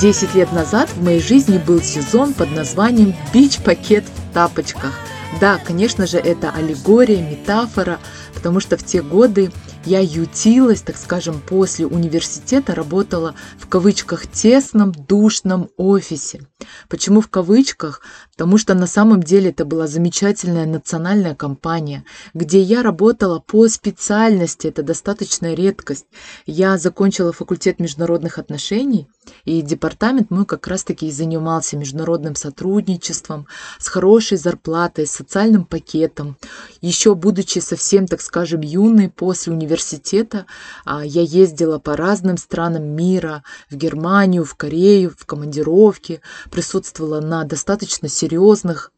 Десять лет назад в моей жизни был сезон под названием «Бич-пакет в тапочках». Да, конечно же, это аллегория, метафора, потому что в те годы я ютилась, так скажем, после университета, работала в кавычках тесном, душном офисе. Почему в кавычках? Потому что на самом деле это была замечательная национальная компания, где я работала по специальности, это достаточная редкость. Я закончила факультет международных отношений, и департамент мой как раз-таки и занимался международным сотрудничеством, с хорошей зарплатой, с социальным пакетом. Еще будучи совсем, так скажем, юной после университета, а, я ездила по разным странам мира, в Германию, в Корею, в командировки, присутствовала на достаточно серьезных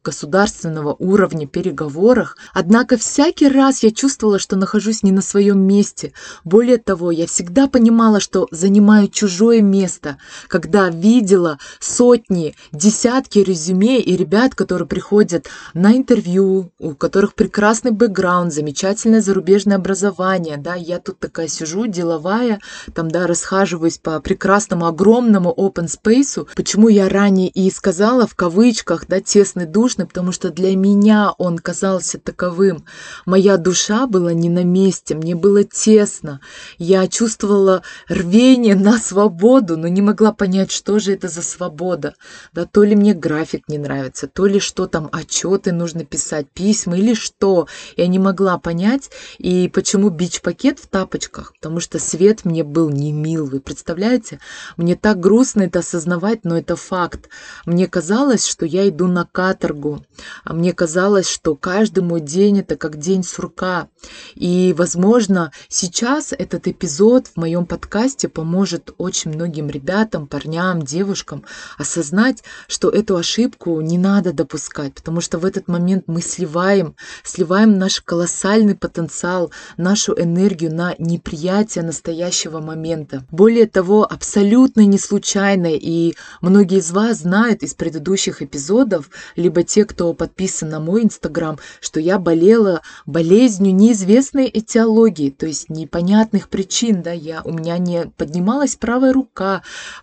государственного уровня переговорах. Однако всякий раз я чувствовала, что нахожусь не на своем месте. Более того, я всегда понимала, что занимаю чужое место, когда видела сотни, десятки резюме и ребят, которые приходят на интервью, у которых прекрасный бэкграунд, замечательное зарубежное образование, да, я тут такая сижу, деловая, там, да, расхаживаюсь по прекрасному, огромному open space. Почему я ранее и сказала в кавычках, да, тесный, душный, потому что для меня он казался таковым. Моя душа была не на месте, мне было тесно. Я чувствовала рвение на свободу, но не могла понять, что же это за свобода. Да, то ли мне график не нравится, то ли что там, отчеты нужно писать, письма или что. Я не могла понять. И почему бич-пакет в тапочках? Потому что свет мне был не мил, вы представляете? Мне так грустно это осознавать, но это факт. Мне казалось, что я иду на каторгу. А мне казалось, что каждый мой день это как день сурка. И, возможно, сейчас этот эпизод в моем подкасте поможет очень многим ребятам, парням, девушкам осознать, что эту ошибку не надо допускать, потому что в этот момент мы сливаем, сливаем наш колоссальный потенциал, нашу энергию на неприятие настоящего момента. Более того, абсолютно не случайно, и многие из вас знают из предыдущих эпизодов, либо те, кто подписан на мой инстаграм, что я болела болезнью неизвестной этиологии, то есть непонятных причин, да, я, у меня не поднималась правая рука,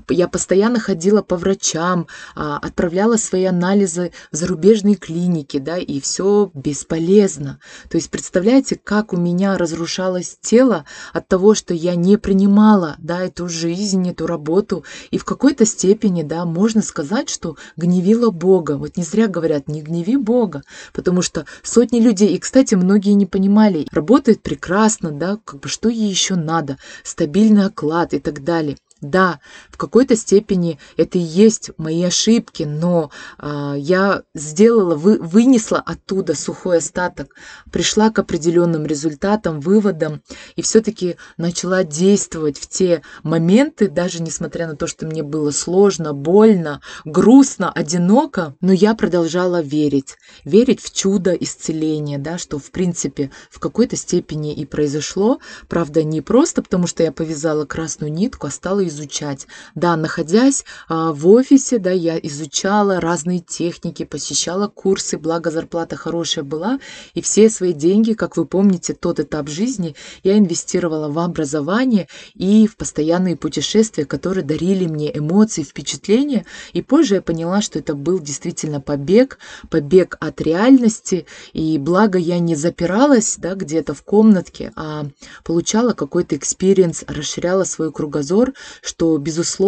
я постоянно ходила по врачам, а, отправляла свои анализы в зарубежные клиники, да, и все бесполезно. То есть представляете, как у меня разрушалось тело от того, что я не принимала, да, эту жизнь, эту работу, и в какой-то степени, да, можно сказать, что гневила Бога. Вот не зря говорят, не гневи Бога, потому что сотни людей, и, кстати, многие не понимали, работает прекрасно, да, как бы что ей еще надо, стабильный оклад и так далее. Да, какой-то степени это и есть мои ошибки, но э, я сделала, вы, вынесла оттуда сухой остаток, пришла к определенным результатам, выводам и все-таки начала действовать в те моменты, даже несмотря на то, что мне было сложно, больно, грустно, одиноко, но я продолжала верить, верить в чудо исцеления, да, что в принципе в какой-то степени и произошло, правда не просто потому, что я повязала красную нитку, а стала изучать. Да, находясь а, в офисе, да, я изучала разные техники, посещала курсы, благо зарплата хорошая была, и все свои деньги, как вы помните, тот этап жизни я инвестировала в образование и в постоянные путешествия, которые дарили мне эмоции, впечатления, и позже я поняла, что это был действительно побег, побег от реальности, и благо я не запиралась, да, где-то в комнатке, а получала какой-то experience, расширяла свой кругозор, что, безусловно,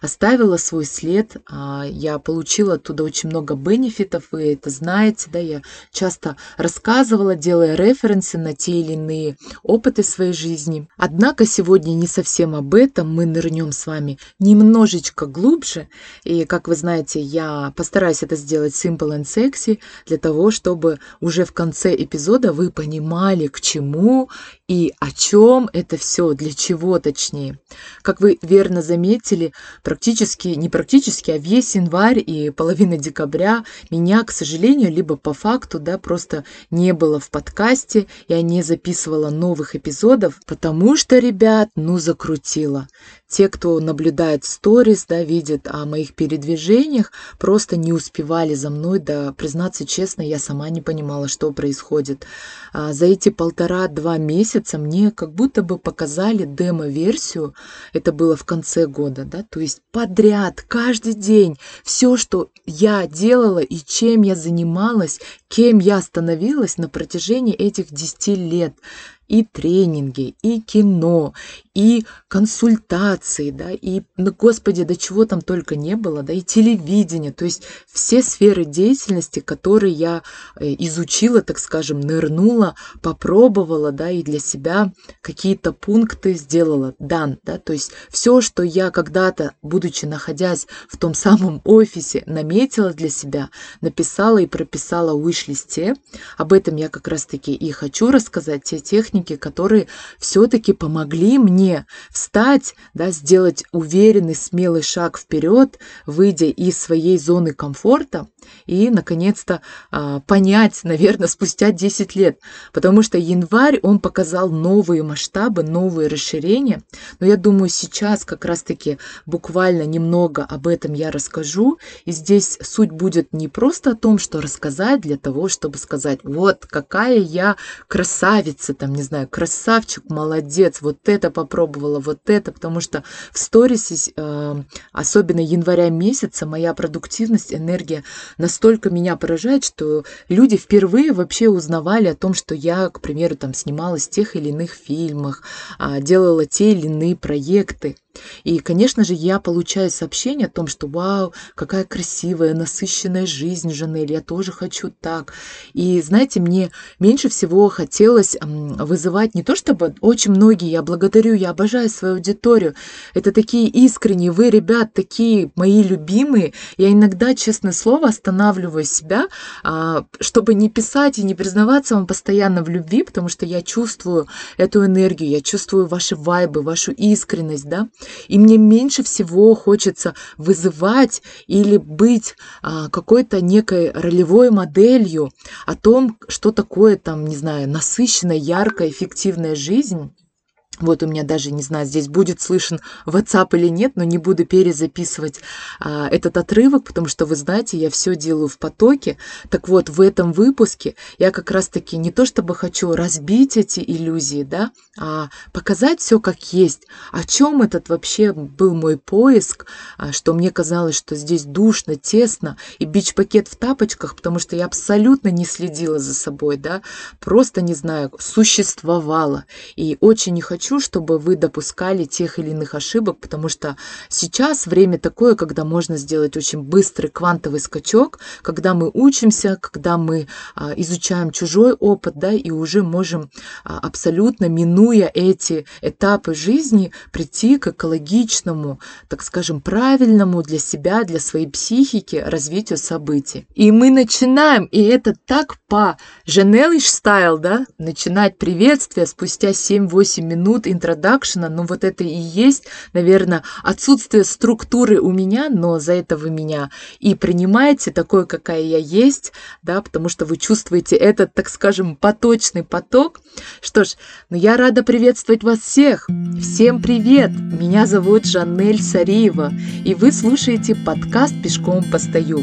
оставила свой след. А, я получила оттуда очень много benefit ов, вы это знаете, да, я часто рассказывала, делая референсы на те или иные опыты своей жизни. Однако сегодня не совсем об этом, мы нырнем с вами немножечко глубже, и, как вы знаете, я постараюсь это сделать simple and sexy, для того, чтобы уже в конце эпизода вы понимали, к чему и о чем это все, для чего точнее. Как вы верно заметили, практически, не практически, а весь январь и половина декабря меня, к сожалению, либо по факту, да, просто не было в подкасте, я не записывала новых эпизодов, потому что, ребят, ну, закрутила. Те, кто наблюдает сторис, да, видят о моих передвижениях, просто не успевали за мной, да, признаться честно, я сама не понимала, что происходит. А за эти полтора-два месяца мне как будто бы показали демо-версию, это было в конце года, да, то есть подряд, каждый день, все, что я делала и чем я занималась, кем я становилась на протяжении этих 10 лет и тренинги, и кино, и консультации, да, и, ну, господи, до чего там только не было, да, и телевидение, то есть все сферы деятельности, которые я э, изучила, так скажем, нырнула, попробовала, да, и для себя какие-то пункты сделала, дан, да, то есть все, что я когда-то, будучи находясь в том самом офисе, наметила для себя, написала и прописала в виш-листе, об этом я как раз-таки и хочу рассказать, те техники, которые все-таки помогли мне встать, да, сделать уверенный, смелый шаг вперед, выйдя из своей зоны комфорта и, наконец-то, а, понять, наверное, спустя 10 лет. Потому что январь, он показал новые масштабы, новые расширения. Но я думаю, сейчас как раз-таки буквально немного об этом я расскажу. И здесь суть будет не просто о том, что рассказать для того, чтобы сказать, вот какая я красавица, там, не знаю, красавчик, молодец, вот это попробовал попробовала вот это, потому что в сторисе, э, особенно января месяца, моя продуктивность, энергия настолько меня поражает, что люди впервые вообще узнавали о том, что я, к примеру, там снималась в тех или иных фильмах, а, делала те или иные проекты. И, конечно же, я получаю сообщение о том, что вау, какая красивая, насыщенная жизнь, Жанель, я тоже хочу так. И, знаете, мне меньше всего хотелось вызывать не то чтобы очень многие, я благодарю, я обожаю свою аудиторию, это такие искренние, вы, ребят, такие мои любимые. Я иногда, честное слово, останавливаю себя, а, чтобы не писать и не признаваться вам постоянно в любви, потому что я чувствую эту энергию, я чувствую ваши вайбы, вашу искренность, да, и мне меньше всего хочется вызывать или быть а, какой-то некой ролевой моделью о том, что такое там, не знаю, насыщенная, яркая, эффективная жизнь. Вот у меня даже, не знаю, здесь будет слышен WhatsApp или нет, но не буду перезаписывать а, этот отрывок, потому что, вы знаете, я все делаю в потоке. Так вот, в этом выпуске я как раз-таки не то чтобы хочу разбить эти иллюзии, да, а показать все как есть. О чем этот вообще был мой поиск, а, что мне казалось, что здесь душно, тесно, и бич-пакет в тапочках, потому что я абсолютно не следила за собой, да, просто, не знаю, существовала. И очень не хочу хочу, чтобы вы допускали тех или иных ошибок, потому что сейчас время такое, когда можно сделать очень быстрый квантовый скачок, когда мы учимся, когда мы а, изучаем чужой опыт, да, и уже можем а, абсолютно, минуя эти этапы жизни, прийти к экологичному, так скажем, правильному для себя, для своей психики развитию событий. И мы начинаем, и это так по Жанелиш стайл, да, начинать приветствие спустя 7-8 минут минут интродакшена, ну вот это и есть, наверное, отсутствие структуры у меня, но за это вы меня и принимаете такой, какая я есть, да, потому что вы чувствуете этот, так скажем, поточный поток. Что ж, ну я рада приветствовать вас всех. Всем привет! Меня зовут Жанель Сариева, и вы слушаете подкаст «Пешком постою».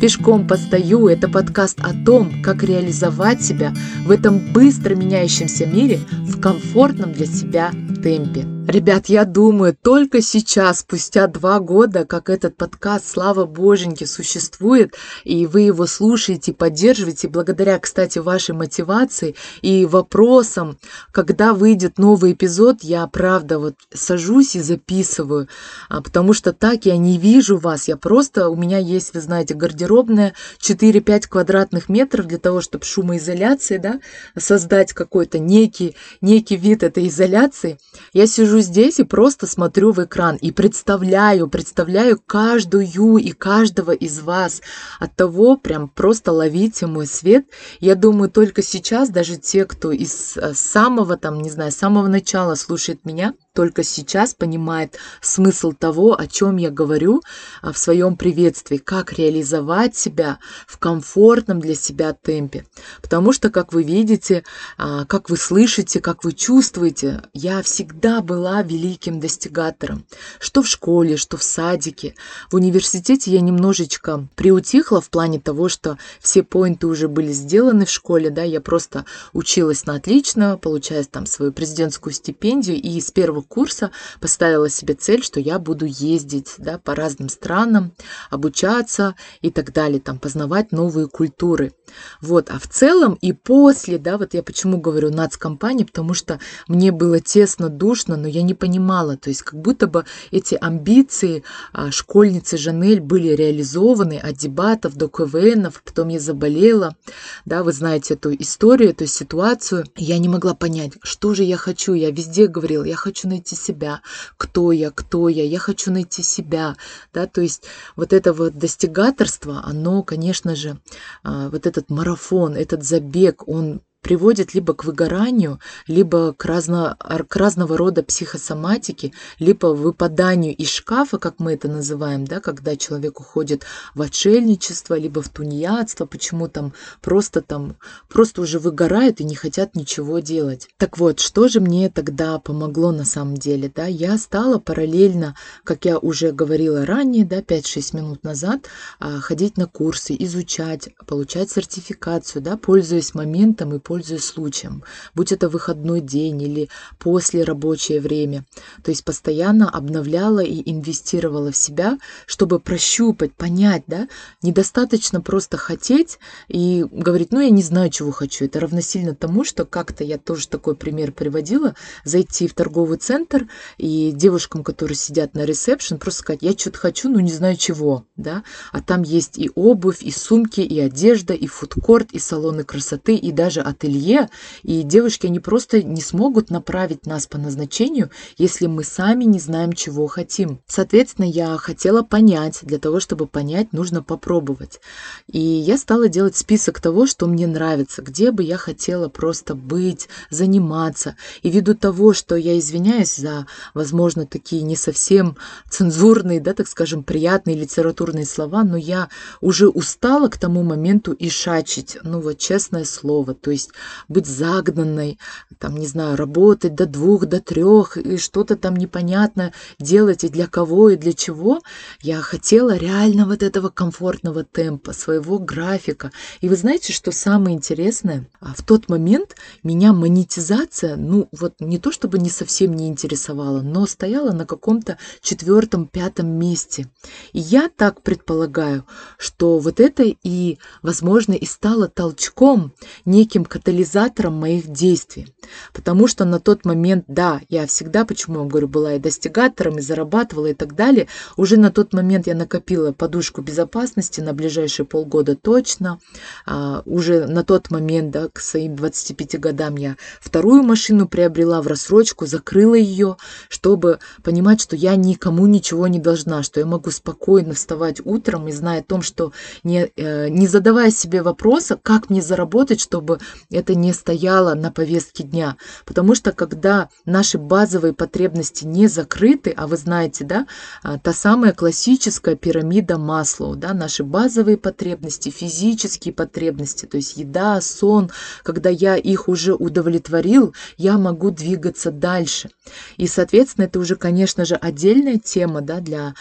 «Пешком постою» — это подкаст о том, как реализовать себя в этом быстро меняющемся мире в комфортном для себя темпе. Ребят, я думаю, только сейчас, спустя два года, как этот подкаст «Слава Боженьки» существует, и вы его слушаете, поддерживаете, благодаря, кстати, вашей мотивации и вопросам, когда выйдет новый эпизод, я, правда, вот сажусь и записываю, а, потому что так я не вижу вас, я просто, у меня есть, вы знаете, гардеробная 4-5 квадратных метров для того, чтобы шумоизоляции, да, создать какой-то некий, некий вид этой изоляции. Я сижу здесь и просто смотрю в экран и представляю, представляю каждую и каждого из вас. От того прям просто ловите мой свет. Я думаю, только сейчас даже те, кто из э, самого там, не знаю, самого начала слушает меня, только сейчас понимает смысл того, о чем я говорю а, в своем приветствии, как реализовать себя в комфортном для себя темпе. Потому что, как вы видите, а, как вы слышите, как вы чувствуете, я всегда была великим достигатором. Что в школе, что в садике. В университете я немножечко приутихла в плане того, что все поинты уже были сделаны в школе, да, я просто училась на отлично, получая там свою президентскую стипендию, и с первого первого курса поставила себе цель, что я буду ездить да, по разным странам, обучаться и так далее, там, познавать новые культуры. Вот, а в целом и после, да, вот я почему говорю нацкомпания, потому что мне было тесно, душно, но я не понимала, то есть как будто бы эти амбиции а, школьницы Жанель были реализованы от дебатов до КВНов, потом я заболела, да, вы знаете эту историю, эту ситуацию, я не могла понять, что же я хочу, я везде говорила, я хочу найти себя, кто я, кто я, я хочу найти себя, да, то есть вот это вот достигаторство, оно, конечно же, а, вот это этот марафон, этот забег, он приводит либо к выгоранию, либо к, разно, к разного рода психосоматике, либо выпаданию из шкафа, как мы это называем, да, когда человек уходит в отшельничество, либо в тунеядство, почему там просто там, просто уже выгорают и не хотят ничего делать. Так вот, что же мне тогда помогло на самом деле, да, я стала параллельно, как я уже говорила ранее, да, 5-6 минут назад, а, ходить на курсы, изучать, получать сертификацию, да, пользуясь моментом и пользуясь случаем, будь это выходной день или после рабочее время. То есть постоянно обновляла и инвестировала в себя, чтобы прощупать, понять, да, недостаточно просто хотеть и говорить, ну я не знаю, чего хочу. Это равносильно тому, что как-то я тоже такой пример приводила, зайти в торговый центр и девушкам, которые сидят на ресепшн, просто сказать, я что-то хочу, но не знаю чего, да, а там есть и обувь, и сумки, и одежда, и фудкорт, и салоны красоты, и даже от ателье, и девушки, они просто не смогут направить нас по назначению, если мы сами не знаем, чего хотим. Соответственно, я хотела понять, для того, чтобы понять, нужно попробовать. И я стала делать список того, что мне нравится, где бы я хотела просто быть, заниматься. И ввиду того, что я извиняюсь за, возможно, такие не совсем цензурные, да, так скажем, приятные литературные слова, но я уже устала к тому моменту и шачить, ну вот честное слово. То есть есть быть загнанной, там, не знаю, работать до двух, до трех, и что-то там непонятно делать, и для кого, и для чего. Я хотела реально вот этого комфортного темпа, своего графика. И вы знаете, что самое интересное? А в тот момент меня монетизация, ну вот не то чтобы не совсем не интересовала, но стояла на каком-то четвертом, пятом месте. И я так предполагаю, что вот это и, возможно, и стало толчком, неким катализатором моих действий. Потому что на тот момент, да, я всегда, почему я говорю, была и достигатором, и зарабатывала и так далее. Уже на тот момент я накопила подушку безопасности на ближайшие полгода точно. А, уже на тот момент, да, к своим 25 годам я вторую машину приобрела в рассрочку, закрыла ее, чтобы понимать, что я никому ничего не должна, что я могу спокойно вставать утром и зная о том, что не, э, не задавая себе вопроса, как мне заработать, чтобы это не стояло на повестке дня. Потому что когда наши базовые потребности не закрыты, а вы знаете, да, а, та самая классическая пирамида Маслоу, да, наши базовые потребности, физические потребности, то есть еда, сон, когда я их уже удовлетворил, я могу двигаться дальше. И, соответственно, это уже, конечно же, отдельная тема да, для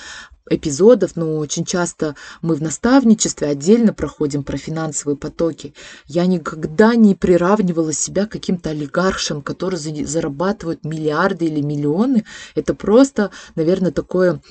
эпизодов, но очень часто мы в наставничестве отдельно проходим про финансовые потоки. Я никогда не приравнивала себя к каким-то олигаршам, которые зарабатывают миллиарды или миллионы. Это просто, наверное, такое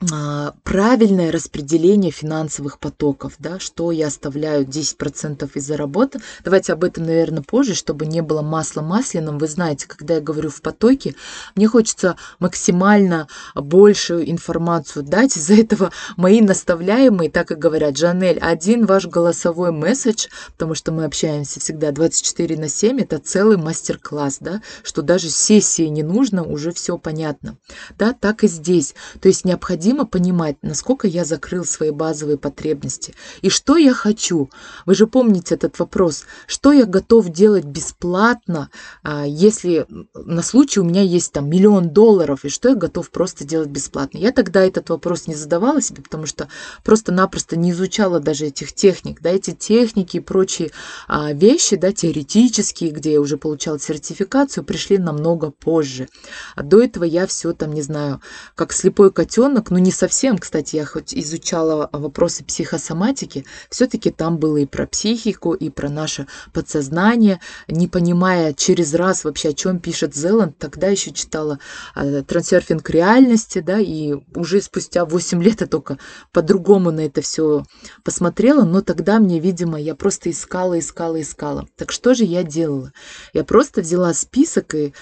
правильное распределение финансовых потоков, да, что я оставляю 10% из-за работы. Давайте об этом, наверное, позже, чтобы не было масла масляным. Вы знаете, когда я говорю в потоке, мне хочется максимально большую информацию дать. Из-за этого мои наставляемые так и говорят, Жанель, один ваш голосовой месседж, потому что мы общаемся всегда 24 на 7, это целый мастер-класс, да, что даже сессии не нужно, уже все понятно. Да, так и здесь. То есть необходимо необходимо понимать, насколько я закрыл свои базовые потребности и что я хочу. Вы же помните этот вопрос, что я готов делать бесплатно, а, если на случай у меня есть там миллион долларов, и что я готов просто делать бесплатно. Я тогда этот вопрос не задавала себе, потому что просто-напросто не изучала даже этих техник, да, эти техники и прочие а, вещи, да, теоретические, где я уже получала сертификацию, пришли намного позже. А до этого я все там, не знаю, как слепой котенок, ну ну не совсем, кстати, я хоть изучала вопросы психосоматики, все-таки там было и про психику, и про наше подсознание, не понимая через раз вообще, о чем пишет Зеланд, тогда еще читала э, трансерфинг реальности, да, и уже спустя 8 лет я только по-другому на это все посмотрела, но тогда мне, видимо, я просто искала, искала, искала. Так что же я делала? Я просто взяла список и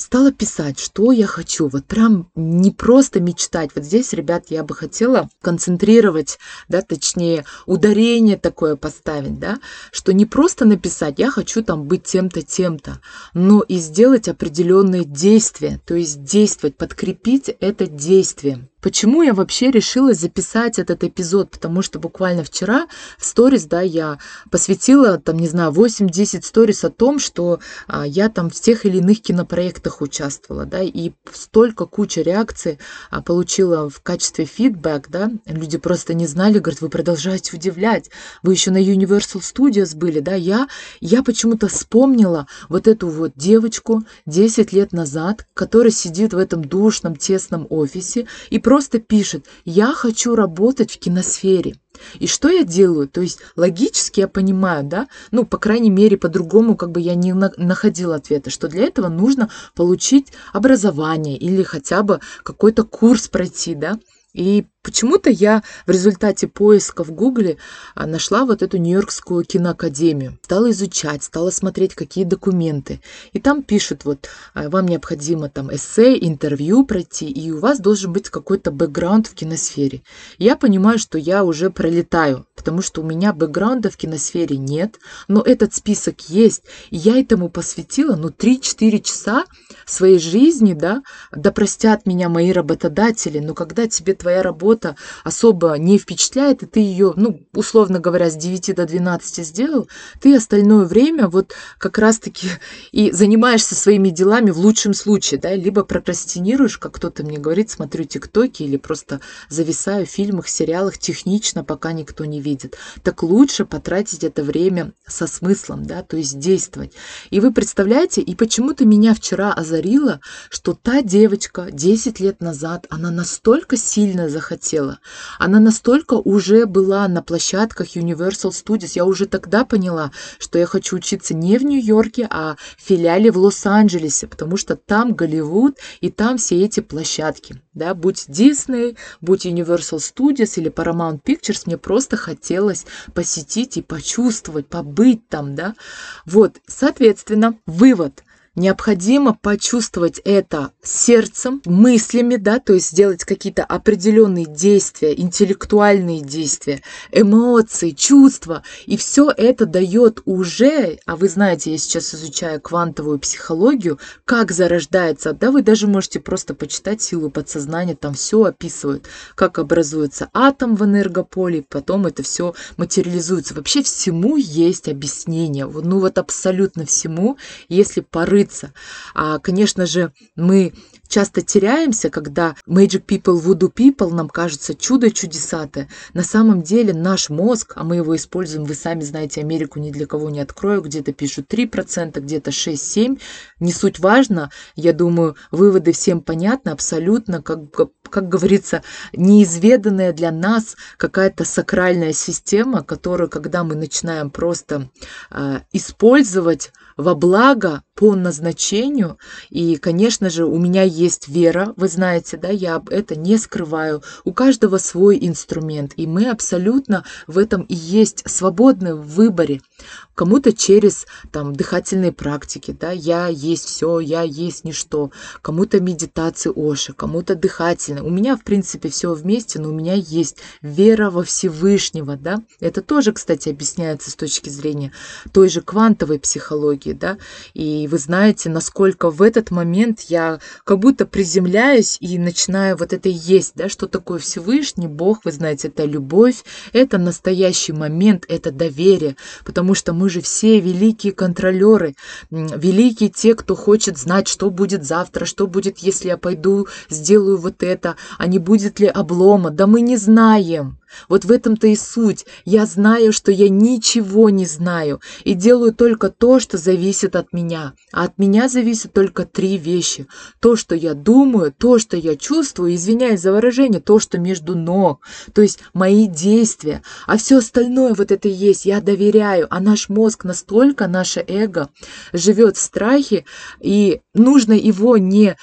стала писать, что я хочу. Вот прям не просто мечтать. Вот здесь, ребят, я бы хотела концентрировать, да, точнее, ударение такое поставить, да, что не просто написать, я хочу там быть тем-то, тем-то, но и сделать определенные действия, то есть действовать, подкрепить это действием. Почему я вообще решила записать этот эпизод? Потому что буквально вчера в сторис, да, я посвятила, там, не знаю, 8-10 сторис о том, что а, я там в тех или иных кинопроектах участвовала, да, и столько куча реакций а, получила в качестве фидбэк, да, люди просто не знали, говорят, вы продолжаете удивлять, вы еще на Universal Studios были, да, я, я почему-то вспомнила вот эту вот девочку 10 лет назад, которая сидит в этом душном, тесном офисе и просто пишет «Я хочу работать в киносфере». И что я делаю? То есть логически я понимаю, да, ну, по крайней мере, по-другому как бы я не на находила ответа, что для этого нужно получить образование или хотя бы какой-то курс пройти, да. И Почему-то я в результате поиска в Гугле а, нашла вот эту Нью-Йоркскую киноакадемию. Стала изучать, стала смотреть, какие документы. И там пишут, вот, а, вам необходимо там эссе, интервью пройти, и у вас должен быть какой-то бэкграунд в киносфере. Я понимаю, что я уже пролетаю, потому что у меня бэкграунда в киносфере нет, но этот список есть, и я этому посвятила, ну, 3-4 часа своей жизни, да, да простят меня мои работодатели, но когда тебе твоя работа работа особо не впечатляет, и ты ее, ну, условно говоря, с 9 до 12 сделал, ты остальное время вот как раз-таки и занимаешься своими делами в лучшем случае, да, либо прокрастинируешь, как кто-то мне говорит, смотрю тиктоки или просто зависаю в фильмах, сериалах технично, пока никто не видит. Так лучше потратить это время со смыслом, да, то есть действовать. И вы представляете, и почему-то меня вчера озарило, что та девочка 10 лет назад, она настолько сильно захотела хотела. Она настолько уже была на площадках Universal Studios. Я уже тогда поняла, что я хочу учиться не в Нью-Йорке, а в филиале в Лос-Анджелесе, потому что там Голливуд и там все эти площадки. Да, будь Disney, будь Universal Studios или Paramount Pictures, мне просто хотелось посетить и почувствовать, побыть там, да. Вот, соответственно, вывод – необходимо почувствовать это сердцем, мыслями, да, то есть сделать какие-то определенные действия, интеллектуальные действия, эмоции, чувства, и все это дает уже, а вы знаете, я сейчас изучаю квантовую психологию, как зарождается, да, вы даже можете просто почитать силу подсознания, там все описывают, как образуется атом в энергополе, потом это все материализуется. Вообще всему есть объяснение, ну вот абсолютно всему, если поры открыться. А, конечно же, мы часто теряемся, когда Magic People, Voodoo People нам кажется чудо чудесатое. На самом деле наш мозг, а мы его используем, вы сами знаете, Америку ни для кого не открою, где-то пишут 3%, где-то 6-7%. Не суть важно, я думаю, выводы всем понятны абсолютно, как, как говорится, неизведанная для нас какая-то сакральная система, которую, когда мы начинаем просто э, использовать, во благо по назначению. И, конечно же, у меня есть вера, вы знаете, да, я это не скрываю. У каждого свой инструмент, и мы абсолютно в этом и есть свободны в выборе. Кому-то через там дыхательные практики, да, я есть все, я есть ничто. Кому-то медитации Оши, кому-то дыхательные. У меня, в принципе, все вместе, но у меня есть вера во Всевышнего, да. Это тоже, кстати, объясняется с точки зрения той же квантовой психологии, да. И вы знаете, насколько в этот момент я как будто приземляюсь и начинаю вот это есть, да, что такое Всевышний, Бог, вы знаете, это любовь, это настоящий момент, это доверие, потому что мы же все великие контролеры, великие те, кто хочет знать, что будет завтра, что будет, если я пойду, сделаю вот это, а не будет ли облома. Да мы не знаем. Вот в этом-то и суть. Я знаю, что я ничего не знаю и делаю только то, что зависит от меня. А от меня зависит только три вещи. То, что я думаю, то, что я чувствую, извиняюсь за выражение, то, что между ног, то есть мои действия. А все остальное вот это и есть. Я доверяю. А наш мозг настолько, наше эго живет в страхе, и нужно его не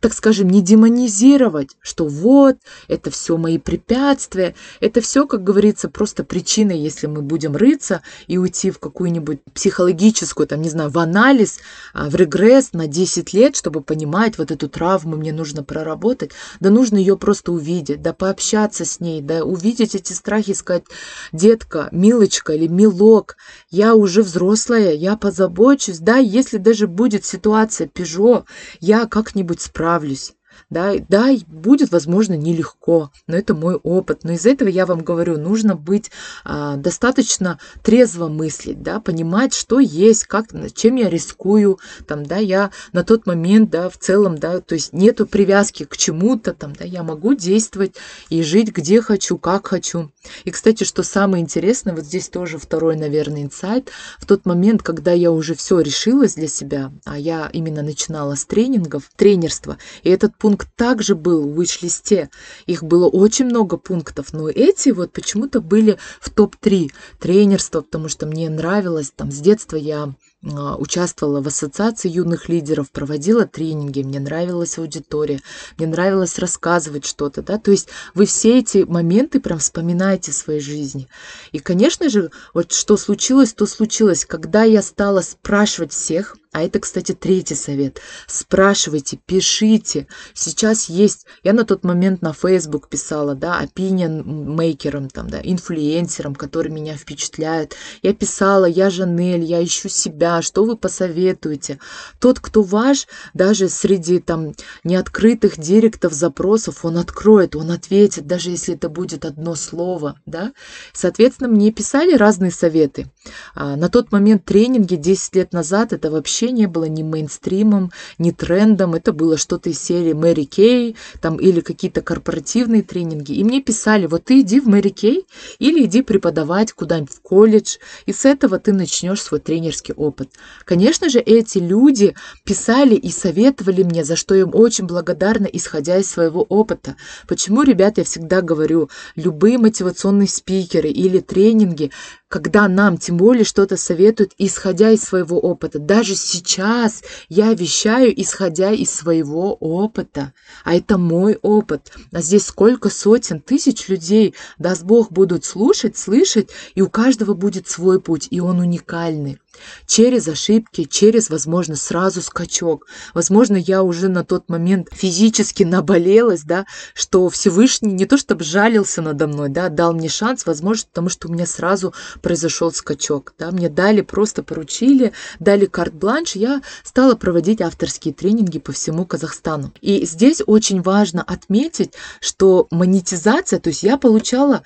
так скажем, не демонизировать, что вот, это все мои препятствия, это все, как говорится, просто причины, если мы будем рыться и уйти в какую-нибудь психологическую, там, не знаю, в анализ, а, в регресс на 10 лет, чтобы понимать вот эту травму, мне нужно проработать, да нужно ее просто увидеть, да пообщаться с ней, да увидеть эти страхи, сказать, детка, милочка или милок, я уже взрослая, я позабочусь, да, если даже будет ситуация пижо, я как-нибудь справлюсь, справлюсь. Да, да, будет, возможно, нелегко, но это мой опыт. Но из этого я вам говорю, нужно быть а, достаточно трезво мыслить, да, понимать, что есть, как, чем я рискую, там, да, я на тот момент, да, в целом, да, то есть нету привязки к чему-то, там, да, я могу действовать и жить где хочу, как хочу. И, кстати, что самое интересное, вот здесь тоже второй, наверное, инсайт, в тот момент, когда я уже все решилась для себя, а я именно начинала с тренингов, тренерства, и этот пункт также был в виш-листе, их было очень много пунктов, но эти вот почему-то были в топ-3 тренерства, потому что мне нравилось, там, с детства я участвовала в ассоциации юных лидеров, проводила тренинги, мне нравилась аудитория, мне нравилось рассказывать что-то, да, то есть вы все эти моменты прям вспоминаете в своей жизни. И, конечно же, вот что случилось, то случилось, когда я стала спрашивать всех, а это, кстати, третий совет. Спрашивайте, пишите. Сейчас есть, я на тот момент на Facebook писала, да, opinion мейкерам, там, да, инфлюенсерам, которые меня впечатляют. Я писала, я Жанель, я ищу себя, что вы посоветуете. Тот, кто ваш, даже среди там неоткрытых директов, запросов, он откроет, он ответит, даже если это будет одно слово, да. Соответственно, мне писали разные советы. А, на тот момент тренинги 10 лет назад, это вообще вообще не было ни мейнстримом, ни трендом. Это было что-то из серии Мэри Кей там, или какие-то корпоративные тренинги. И мне писали, вот ты иди в Мэри Кей или иди преподавать куда-нибудь в колледж, и с этого ты начнешь свой тренерский опыт. Конечно же, эти люди писали и советовали мне, за что им очень благодарна, исходя из своего опыта. Почему, ребят, я всегда говорю, любые мотивационные спикеры или тренинги, когда нам тем более что-то советуют, исходя из своего опыта. Даже сейчас я вещаю, исходя из своего опыта. А это мой опыт. А здесь сколько сотен, тысяч людей, даст Бог, будут слушать, слышать, и у каждого будет свой путь, и он уникальный через ошибки, через, возможно, сразу скачок. Возможно, я уже на тот момент физически наболелась, да, что Всевышний не то чтобы жалился надо мной, да, дал мне шанс, возможно, потому что у меня сразу произошел скачок, да, мне дали, просто поручили, дали карт-бланш, я стала проводить авторские тренинги по всему Казахстану. И здесь очень важно отметить, что монетизация, то есть я получала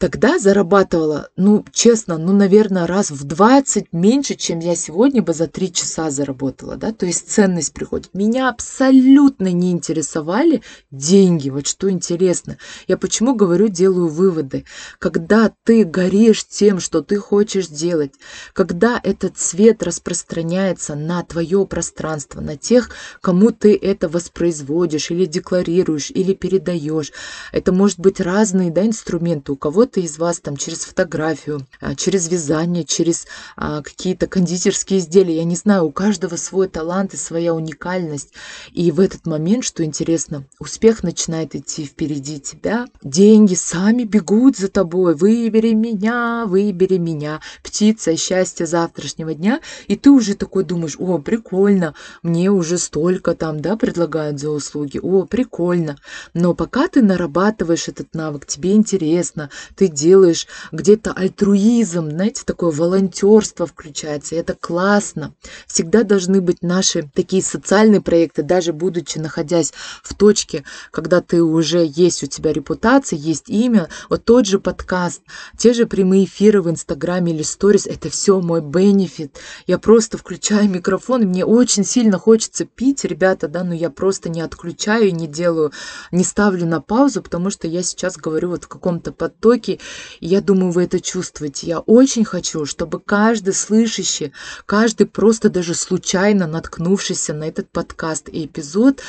Тогда зарабатывала, ну, честно, ну, наверное, раз в 20 меньше, чем я сегодня бы за 3 часа заработала, да, то есть ценность приходит. Меня абсолютно не интересовали деньги, вот что интересно. Я почему говорю, делаю выводы. Когда ты горишь тем, что ты хочешь делать, когда этот цвет распространяется на твое пространство, на тех, кому ты это воспроизводишь или декларируешь, или передаешь, это может быть разные, да, инструменты. У кого кто-то из вас там через фотографию, а, через вязание, через а, какие-то кондитерские изделия. Я не знаю, у каждого свой талант и своя уникальность. И в этот момент, что интересно, успех начинает идти впереди тебя. Деньги сами бегут за тобой. Выбери меня, выбери меня. Птица счастья завтрашнего дня. И ты уже такой думаешь, о, прикольно, мне уже столько там, да, предлагают за услуги. О, прикольно. Но пока ты нарабатываешь этот навык, тебе интересно, ты делаешь где-то альтруизм, знаете, такое волонтерство включается, и это классно. Всегда должны быть наши такие социальные проекты, даже будучи находясь в точке, когда ты уже есть у тебя репутация, есть имя, вот тот же подкаст, те же прямые эфиры в Инстаграме или Сторис, это все мой бенефит. Я просто включаю микрофон, мне очень сильно хочется пить, ребята, да, но я просто не отключаю не делаю, не ставлю на паузу, потому что я сейчас говорю вот в каком-то потоке, и я думаю, вы это чувствуете. Я очень хочу, чтобы каждый слышащий, каждый просто даже случайно наткнувшийся на этот подкаст и эпизод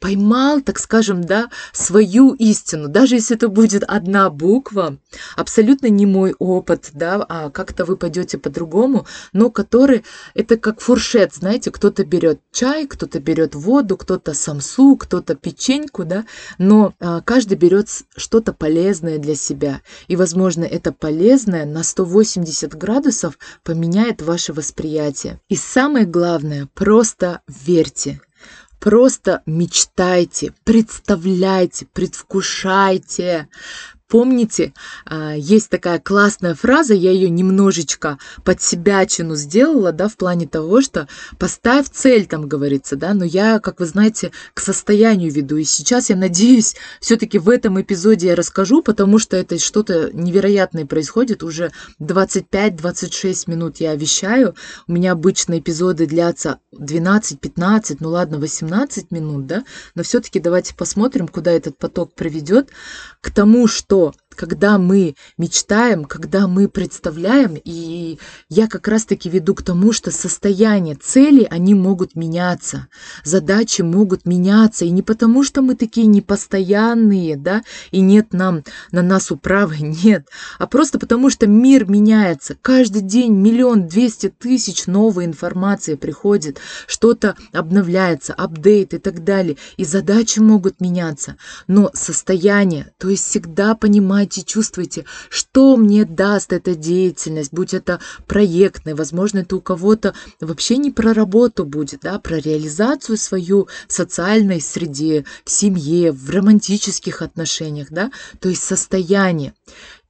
поймал, так скажем, да, свою истину, даже если это будет одна буква, абсолютно не мой опыт, да, а как-то вы пойдете по-другому, но который, это как фуршет, знаете, кто-то берет чай, кто-то берет воду, кто-то самсу, кто-то печеньку, да, но а, каждый берет что-то полезное для себя, и, возможно, это полезное на 180 градусов поменяет ваше восприятие. И самое главное, просто верьте, Просто мечтайте, представляйте, предвкушайте, Помните, а, есть такая классная фраза, я ее немножечко под себячину сделала, да, в плане того, что поставь цель, там говорится, да, но я, как вы знаете, к состоянию веду. И сейчас я надеюсь, все-таки в этом эпизоде я расскажу, потому что это что-то невероятное происходит. Уже 25-26 минут я вещаю. У меня обычно эпизоды длятся 12-15, ну ладно, 18 минут, да, но все-таки давайте посмотрим, куда этот поток приведет. К тому, что что когда мы мечтаем, когда мы представляем, и я как раз-таки веду к тому, что состояние цели, они могут меняться, задачи могут меняться, и не потому, что мы такие непостоянные, да, и нет нам на нас управы, нет, а просто потому, что мир меняется, каждый день миллион двести тысяч новой информации приходит, что-то обновляется, апдейт и так далее, и задачи могут меняться, но состояние, то есть всегда понимать, понимаете, чувствуете, что мне даст эта деятельность, будь это проектная, возможно, это у кого-то вообще не про работу будет, да, про реализацию свою в социальной среде, в семье, в романтических отношениях, да, то есть состояние.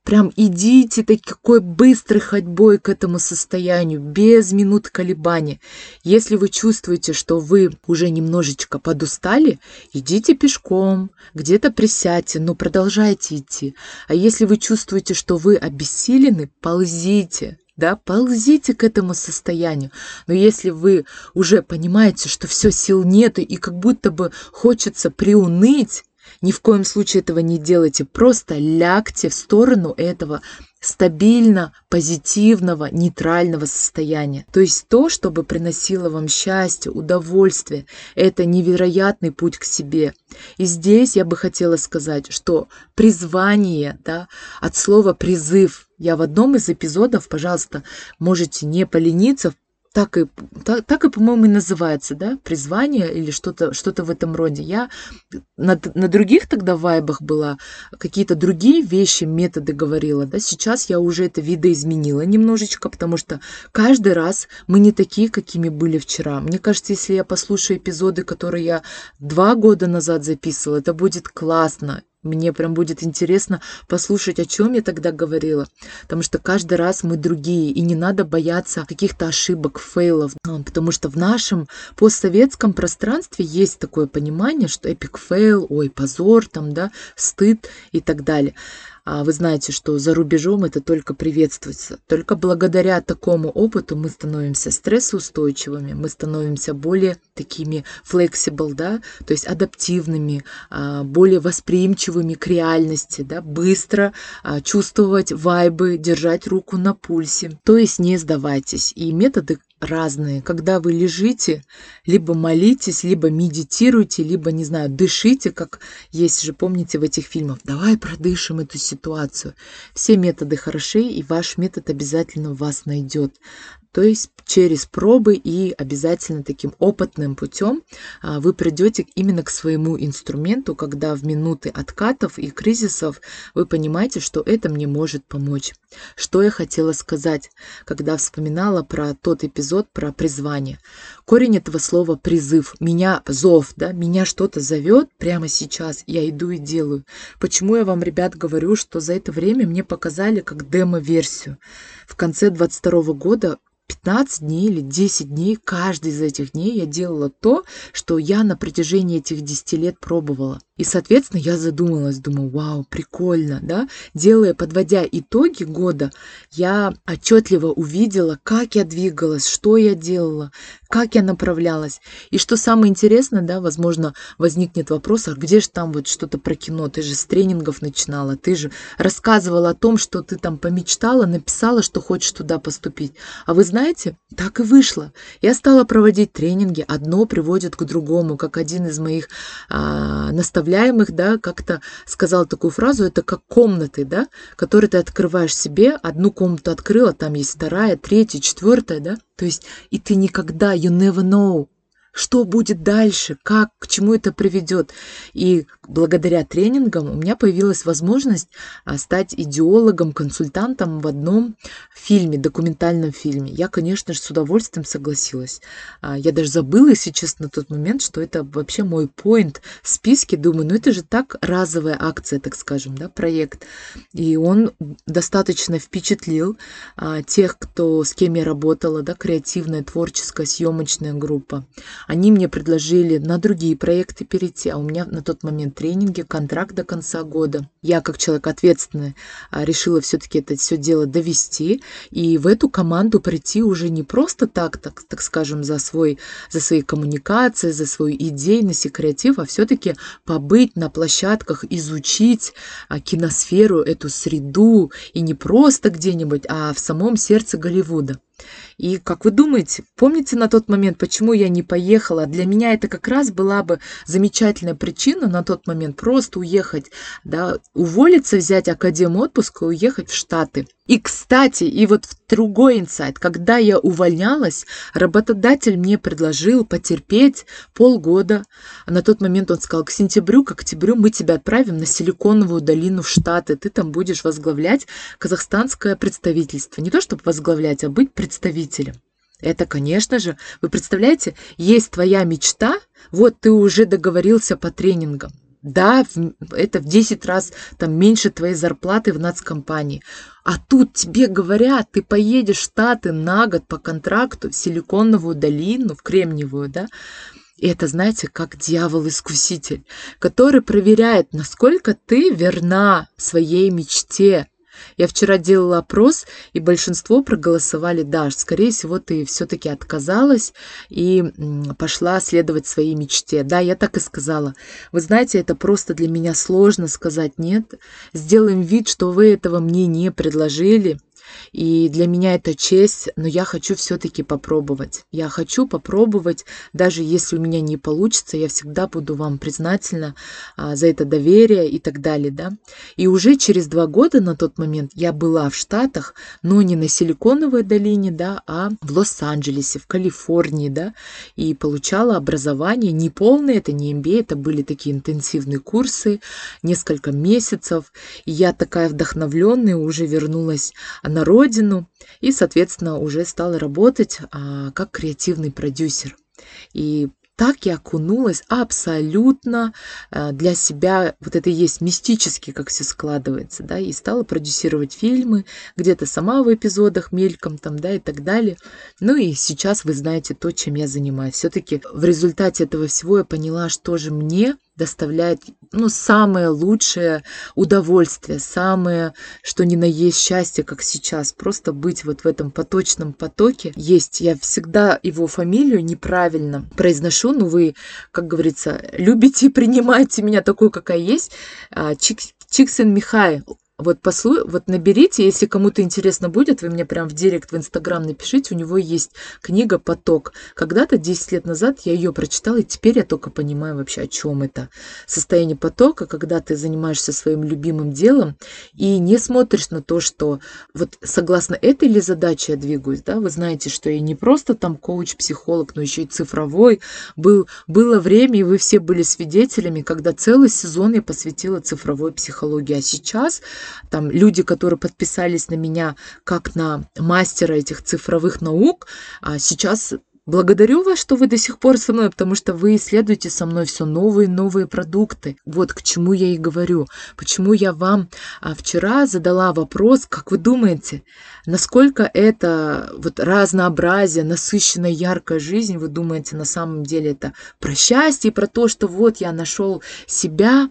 Прям идите такой быстрой ходьбой к этому состоянию, без минут колебания. Если вы чувствуете, что вы уже немножечко подустали, идите пешком, где-то присядьте, но продолжайте идти. А если вы чувствуете, что вы обессилены, ползите, да, ползите к этому состоянию. Но если вы уже понимаете, что все сил нету и как будто бы хочется приуныть, ни в коем случае этого не делайте. Просто лягте в сторону этого стабильно позитивного, нейтрального состояния. То есть то, чтобы приносило вам счастье, удовольствие. Это невероятный путь к себе. И здесь я бы хотела сказать, что призвание, да, от слова призыв, я в одном из эпизодов, пожалуйста, можете не полениться, так и, так, так и по-моему, и называется, да, призвание или что-то что в этом роде. Я на, на других тогда вайбах была, какие-то другие вещи, методы говорила, да, сейчас я уже это видоизменила немножечко, потому что каждый раз мы не такие, какими были вчера. Мне кажется, если я послушаю эпизоды, которые я два года назад записывала, это будет классно, мне прям будет интересно послушать, о чем я тогда говорила, потому что каждый раз мы другие, и не надо бояться каких-то ошибок, фейлов, ну, потому что в нашем постсоветском пространстве есть такое понимание, что epic fail, ой, позор, там, да, стыд и так далее. А вы знаете, что за рубежом это только приветствуется. Только благодаря такому опыту мы становимся стрессоустойчивыми, мы становимся более такими flexible, да, то есть адаптивными, а, более восприимчивыми к реальности, да, быстро а, чувствовать вайбы, держать руку на пульсе. То есть не сдавайтесь. И методы разные. Когда вы лежите, либо молитесь, либо медитируете, либо, не знаю, дышите, как есть же, помните, в этих фильмах, давай продышим эту ситуацию. Все методы хороши, и ваш метод обязательно вас найдет. То есть через пробы и обязательно таким опытным путем а, вы придете именно к своему инструменту, когда в минуты откатов и кризисов вы понимаете, что это мне может помочь. Что я хотела сказать, когда вспоминала про тот эпизод про призвание. Корень этого слова призыв. Меня зов, да, меня что-то зовет прямо сейчас, я иду и делаю. Почему я вам, ребят, говорю, что за это время мне показали как демо-версию. В конце 22 года 15 дней или 10 дней, каждый из этих дней я делала то, что я на протяжении этих 10 лет пробовала. И, соответственно, я задумалась, думаю, вау, прикольно, да? Делая, подводя итоги года, я отчетливо увидела, как я двигалась, что я делала, как я направлялась. И что самое интересное, да, возможно, возникнет вопрос, а где же там вот что-то про кино? Ты же с тренингов начинала, ты же рассказывала о том, что ты там помечтала, написала, что хочешь туда поступить. А вы знаете, так и вышло. Я стала проводить тренинги, одно приводит к другому, как один из моих а, наставников управляемых, да, как-то сказал такую фразу, это как комнаты, да, которые ты открываешь себе, одну комнату открыла, там есть вторая, третья, четвертая, да, то есть и ты никогда, you never know, что будет дальше, как, к чему это приведет. И благодаря тренингам у меня появилась возможность а, стать идеологом, консультантом в одном фильме, документальном фильме. Я, конечно же, с удовольствием согласилась. А, я даже забыла, если честно, на тот момент, что это вообще мой поинт в списке. Думаю, ну это же так разовая акция, так скажем, да, проект. И он достаточно впечатлил а, тех, кто, с кем я работала, да, креативная, творческая, съемочная группа. Они мне предложили на другие проекты перейти, а у меня на тот момент тренинги, контракт до конца года. Я, как человек ответственный, а, решила все-таки это все дело довести и в эту команду прийти уже не просто так, так, так скажем, за, свой, за свои коммуникации, за свою идейность и креатив, а все-таки побыть на площадках, изучить а, киносферу, эту среду, и не просто где-нибудь, а в самом сердце Голливуда. И как вы думаете, помните на тот момент, почему я не поехала? Для меня это как раз была бы замечательная причина на тот момент просто уехать, да, уволиться, взять академ отпуск и уехать в Штаты. И, кстати, и вот в другой инсайт, когда я увольнялась, работодатель мне предложил потерпеть полгода. А на тот момент он сказал, к сентябрю, к октябрю мы тебя отправим на Силиконовую долину в Штаты. Ты там будешь возглавлять казахстанское представительство. Не то, чтобы возглавлять, а быть представителем. Это, конечно же, вы представляете, есть твоя мечта, вот ты уже договорился по тренингам. Да, это в 10 раз там меньше твоей зарплаты в нацкомпании. А тут тебе говорят, ты поедешь в Штаты на год по контракту в Силиконовую долину, в Кремниевую, да? И это, знаете, как дьявол-искуситель, который проверяет, насколько ты верна своей мечте, я вчера делала опрос, и большинство проголосовали «да». Скорее всего, ты все-таки отказалась и пошла следовать своей мечте. Да, я так и сказала. Вы знаете, это просто для меня сложно сказать «нет». Сделаем вид, что вы этого мне не предложили, и для меня это честь, но я хочу все-таки попробовать. Я хочу попробовать, даже если у меня не получится, я всегда буду вам признательна а, за это доверие и так далее, да. И уже через два года на тот момент я была в Штатах, но не на Силиконовой долине, да, а в Лос-Анджелесе, в Калифорнии, да, и получала образование, не полное, это не MBA, это были такие интенсивные курсы, несколько месяцев, и я такая вдохновленная уже вернулась на родину и, соответственно, уже стала работать а, как креативный продюсер. И так я окунулась абсолютно а, для себя, вот это и есть мистически, как все складывается, да, и стала продюсировать фильмы, где-то сама в эпизодах мельком там, да, и так далее. Ну и сейчас вы знаете то, чем я занимаюсь. Все-таки в результате этого всего я поняла, что же мне доставляет ну, самое лучшее удовольствие, самое, что ни на есть счастье, как сейчас. Просто быть вот в этом поточном потоке. Есть, я всегда его фамилию неправильно произношу, но вы, как говорится, любите и принимаете меня такой, какая есть. А, Чик, Чиксен Михай, вот послу... вот наберите, если кому-то интересно будет, вы мне прям в директ в Инстаграм напишите, у него есть книга «Поток». Когда-то 10 лет назад я ее прочитала, и теперь я только понимаю вообще, о чем это. Состояние потока, когда ты занимаешься своим любимым делом и не смотришь на то, что вот согласно этой ли задаче я двигаюсь, да, вы знаете, что я не просто там коуч-психолог, но еще и цифровой. Был, было время, и вы все были свидетелями, когда целый сезон я посвятила цифровой психологии, а сейчас там люди, которые подписались на меня как на мастера этих цифровых наук, а сейчас Благодарю вас, что вы до сих пор со мной, потому что вы исследуете со мной все новые и новые продукты. Вот к чему я и говорю. Почему я вам а, вчера задала вопрос, как вы думаете, насколько это вот разнообразие, насыщенная, яркая жизнь, вы думаете, на самом деле это про счастье, про то, что вот я нашел себя?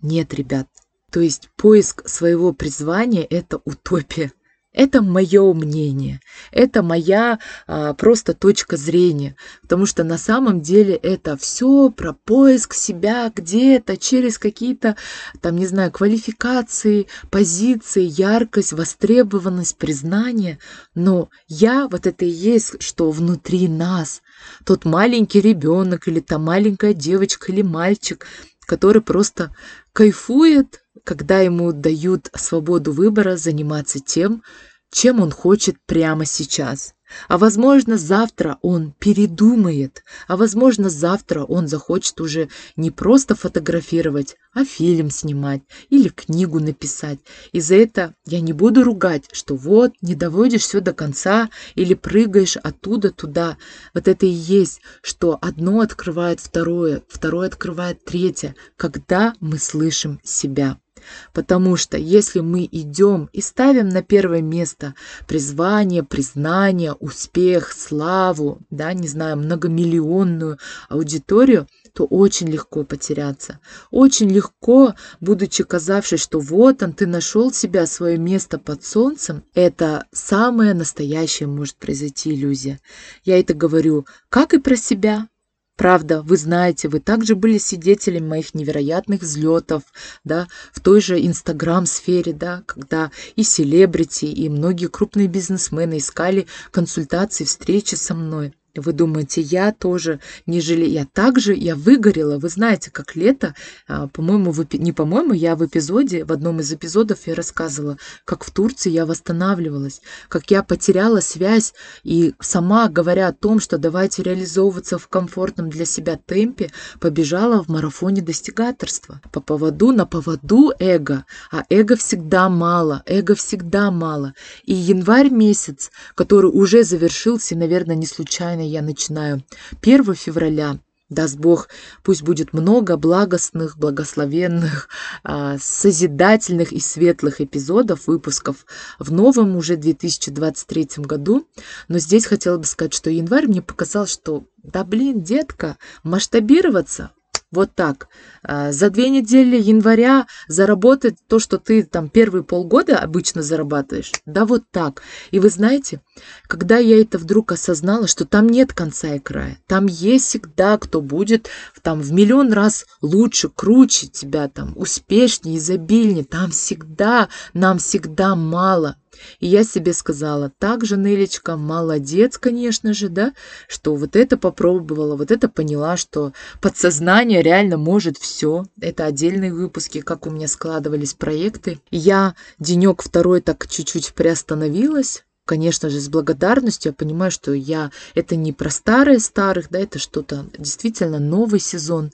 Нет, ребят, то есть поиск своего призвания – это утопия. Это мое мнение, это моя а, просто точка зрения, потому что на самом деле это все про поиск себя где-то через какие-то, там, не знаю, квалификации, позиции, яркость, востребованность, признание. Но я, вот это и есть, что внутри нас, тот маленький ребенок или та маленькая девочка или мальчик, который просто кайфует когда ему дают свободу выбора заниматься тем, чем он хочет прямо сейчас. А возможно, завтра он передумает, а возможно, завтра он захочет уже не просто фотографировать, а фильм снимать или книгу написать. И за это я не буду ругать, что вот, не доводишь все до конца или прыгаешь оттуда туда. Вот это и есть, что одно открывает второе, второе открывает третье, когда мы слышим себя. Потому что если мы идем и ставим на первое место призвание, признание, успех, славу, да, не знаю, многомиллионную аудиторию, то очень легко потеряться. Очень легко, будучи казавшись, что вот он, ты нашел себя, свое место под солнцем, это самое настоящее может произойти иллюзия. Я это говорю как и про себя, Правда, вы знаете, вы также были свидетелем моих невероятных взлетов, да, в той же Инстаграм-сфере, да, когда и селебрити, и многие крупные бизнесмены искали консультации, встречи со мной. Вы думаете, я тоже не жалею? Я также, я выгорела. Вы знаете, как лето, а, по-моему, в, не по-моему, я в эпизоде, в одном из эпизодов я рассказывала, как в Турции я восстанавливалась, как я потеряла связь и сама, говоря о том, что давайте реализовываться в комфортном для себя темпе, побежала в марафоне достигаторства. По поводу, на поводу эго. А эго всегда мало, эго всегда мало. И январь месяц, который уже завершился, наверное, не случайно, случайно я начинаю 1 февраля. Даст Бог, пусть будет много благостных, благословенных, а, созидательных и светлых эпизодов, выпусков в новом уже 2023 году. Но здесь хотела бы сказать, что январь мне показал, что да блин, детка, масштабироваться вот так. А, за две недели января заработать то, что ты там первые полгода обычно зарабатываешь. Да вот так. И вы знаете, когда я это вдруг осознала, что там нет конца и края. Там есть всегда, кто будет там в миллион раз лучше, круче тебя, там успешнее, изобильнее. Там всегда, нам всегда мало. И я себе сказала, так же, Нелечка, молодец, конечно же, да, что вот это попробовала, вот это поняла, что подсознание реально может все. Это отдельные выпуски, как у меня складывались проекты. Я денек второй так чуть-чуть приостановилась, конечно же, с благодарностью. Я понимаю, что я это не про старые старых, да, это что-то действительно новый сезон.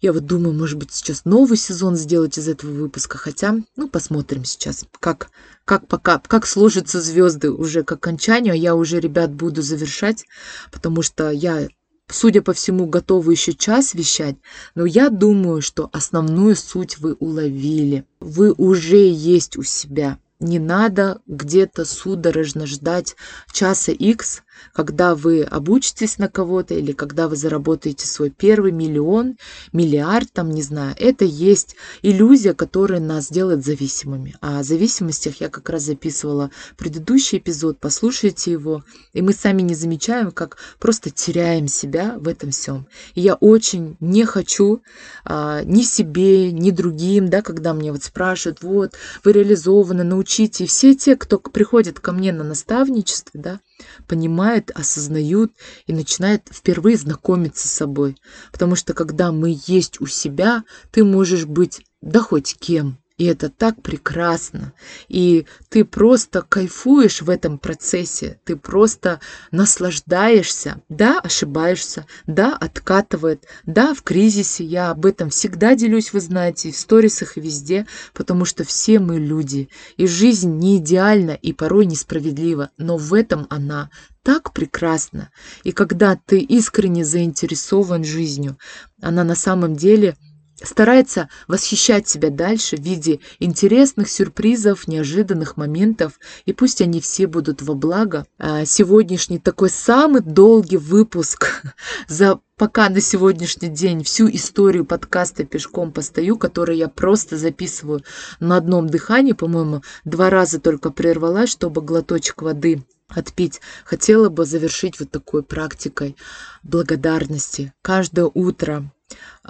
Я вот думаю, может быть, сейчас новый сезон сделать из этого выпуска, хотя, ну, посмотрим сейчас, как, как пока, как сложатся звезды уже к окончанию, а я уже, ребят, буду завершать, потому что я судя по всему, готова еще час вещать, но я думаю, что основную суть вы уловили. Вы уже есть у себя. Не надо где-то судорожно ждать часа X, когда вы обучитесь на кого-то или когда вы заработаете свой первый миллион, миллиард, там, не знаю, это есть иллюзия, которая нас делает зависимыми. А о зависимостях я как раз записывала предыдущий эпизод, послушайте его, и мы сами не замечаем, как просто теряем себя в этом всем. И я очень не хочу а, ни себе, ни другим, да, когда мне вот спрашивают, вот, вы реализованы, научите. И все те, кто приходит ко мне на наставничество, да, понимают, осознают и начинают впервые знакомиться с собой. Потому что когда мы есть у себя, ты можешь быть да хоть кем. И это так прекрасно. И ты просто кайфуешь в этом процессе. Ты просто наслаждаешься. Да, ошибаешься. Да, откатывает. Да, в кризисе. Я об этом всегда делюсь, вы знаете, и в сторисах, и везде. Потому что все мы люди. И жизнь не идеальна и порой несправедлива. Но в этом она так прекрасна. И когда ты искренне заинтересован жизнью, она на самом деле – старается восхищать себя дальше в виде интересных сюрпризов, неожиданных моментов, и пусть они все будут во благо. А сегодняшний такой самый долгий выпуск за пока на сегодняшний день всю историю подкаста «Пешком постою», который я просто записываю на одном дыхании, по-моему, два раза только прервалась, чтобы глоточек воды отпить. Хотела бы завершить вот такой практикой благодарности. Каждое утро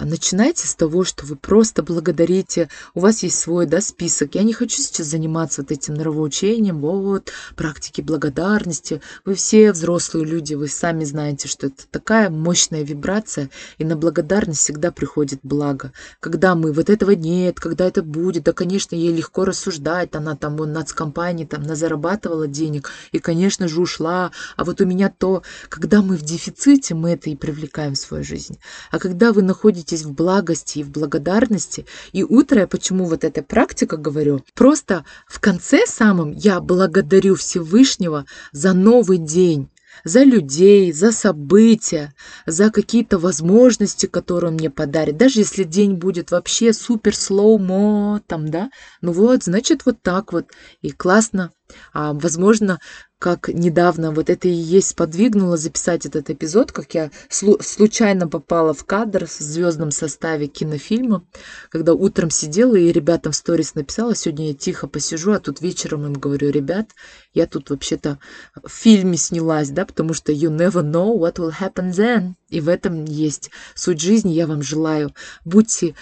начинайте с того, что вы просто благодарите. У вас есть свой да, список. Я не хочу сейчас заниматься вот этим нравоучением, вот, практики благодарности. Вы все взрослые люди, вы сами знаете, что это такая мощная вибрация, и на благодарность всегда приходит благо. Когда мы вот этого нет, когда это будет, да, конечно, ей легко рассуждать, она там вон нацкомпании там зарабатывала денег, и, конечно же, ушла, а вот у меня то, когда мы в дефиците, мы это и привлекаем в свою жизнь. А когда вы находитесь находитесь в благости и в благодарности. И утро я почему вот эта практика говорю? Просто в конце самом я благодарю Всевышнего за новый день за людей, за события, за какие-то возможности, которые он мне подарит. Даже если день будет вообще супер слоумо, там, да, ну вот, значит, вот так вот. И классно. А, возможно, как недавно вот это и есть сподвигнуло записать этот эпизод, как я случайно попала в кадр в звездном составе кинофильма, когда утром сидела и ребятам в сторис написала, сегодня я тихо посижу, а тут вечером им говорю, ребят, я тут вообще-то в фильме снялась, да, потому что you never know what will happen then. И в этом есть суть жизни, я вам желаю. Будьте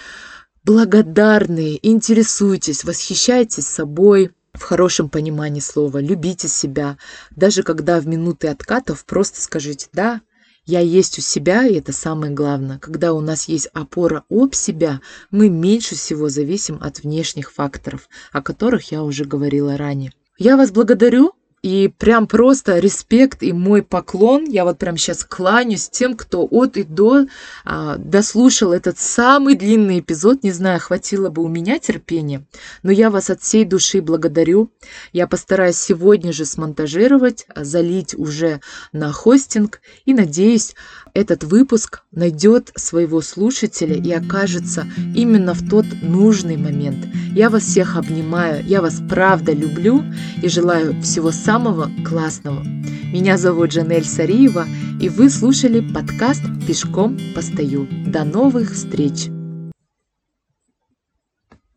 благодарны, интересуйтесь, восхищайтесь собой, в хорошем понимании слова, любите себя. Даже когда в минуты откатов просто скажите «да», я есть у себя, и это самое главное. Когда у нас есть опора об себя, мы меньше всего зависим от внешних факторов, о которых я уже говорила ранее. Я вас благодарю и прям просто респект и мой поклон. Я вот прям сейчас кланяюсь тем, кто от и до а, дослушал этот самый длинный эпизод. Не знаю, хватило бы у меня терпения, но я вас от всей души благодарю. Я постараюсь сегодня же смонтажировать, залить уже на хостинг и надеюсь, этот выпуск найдет своего слушателя и окажется именно в тот нужный момент. Я вас всех обнимаю, я вас правда люблю и желаю всего самого классного. Меня зовут Жанель Сариева, и вы слушали подкаст «Пешком постою». До новых встреч!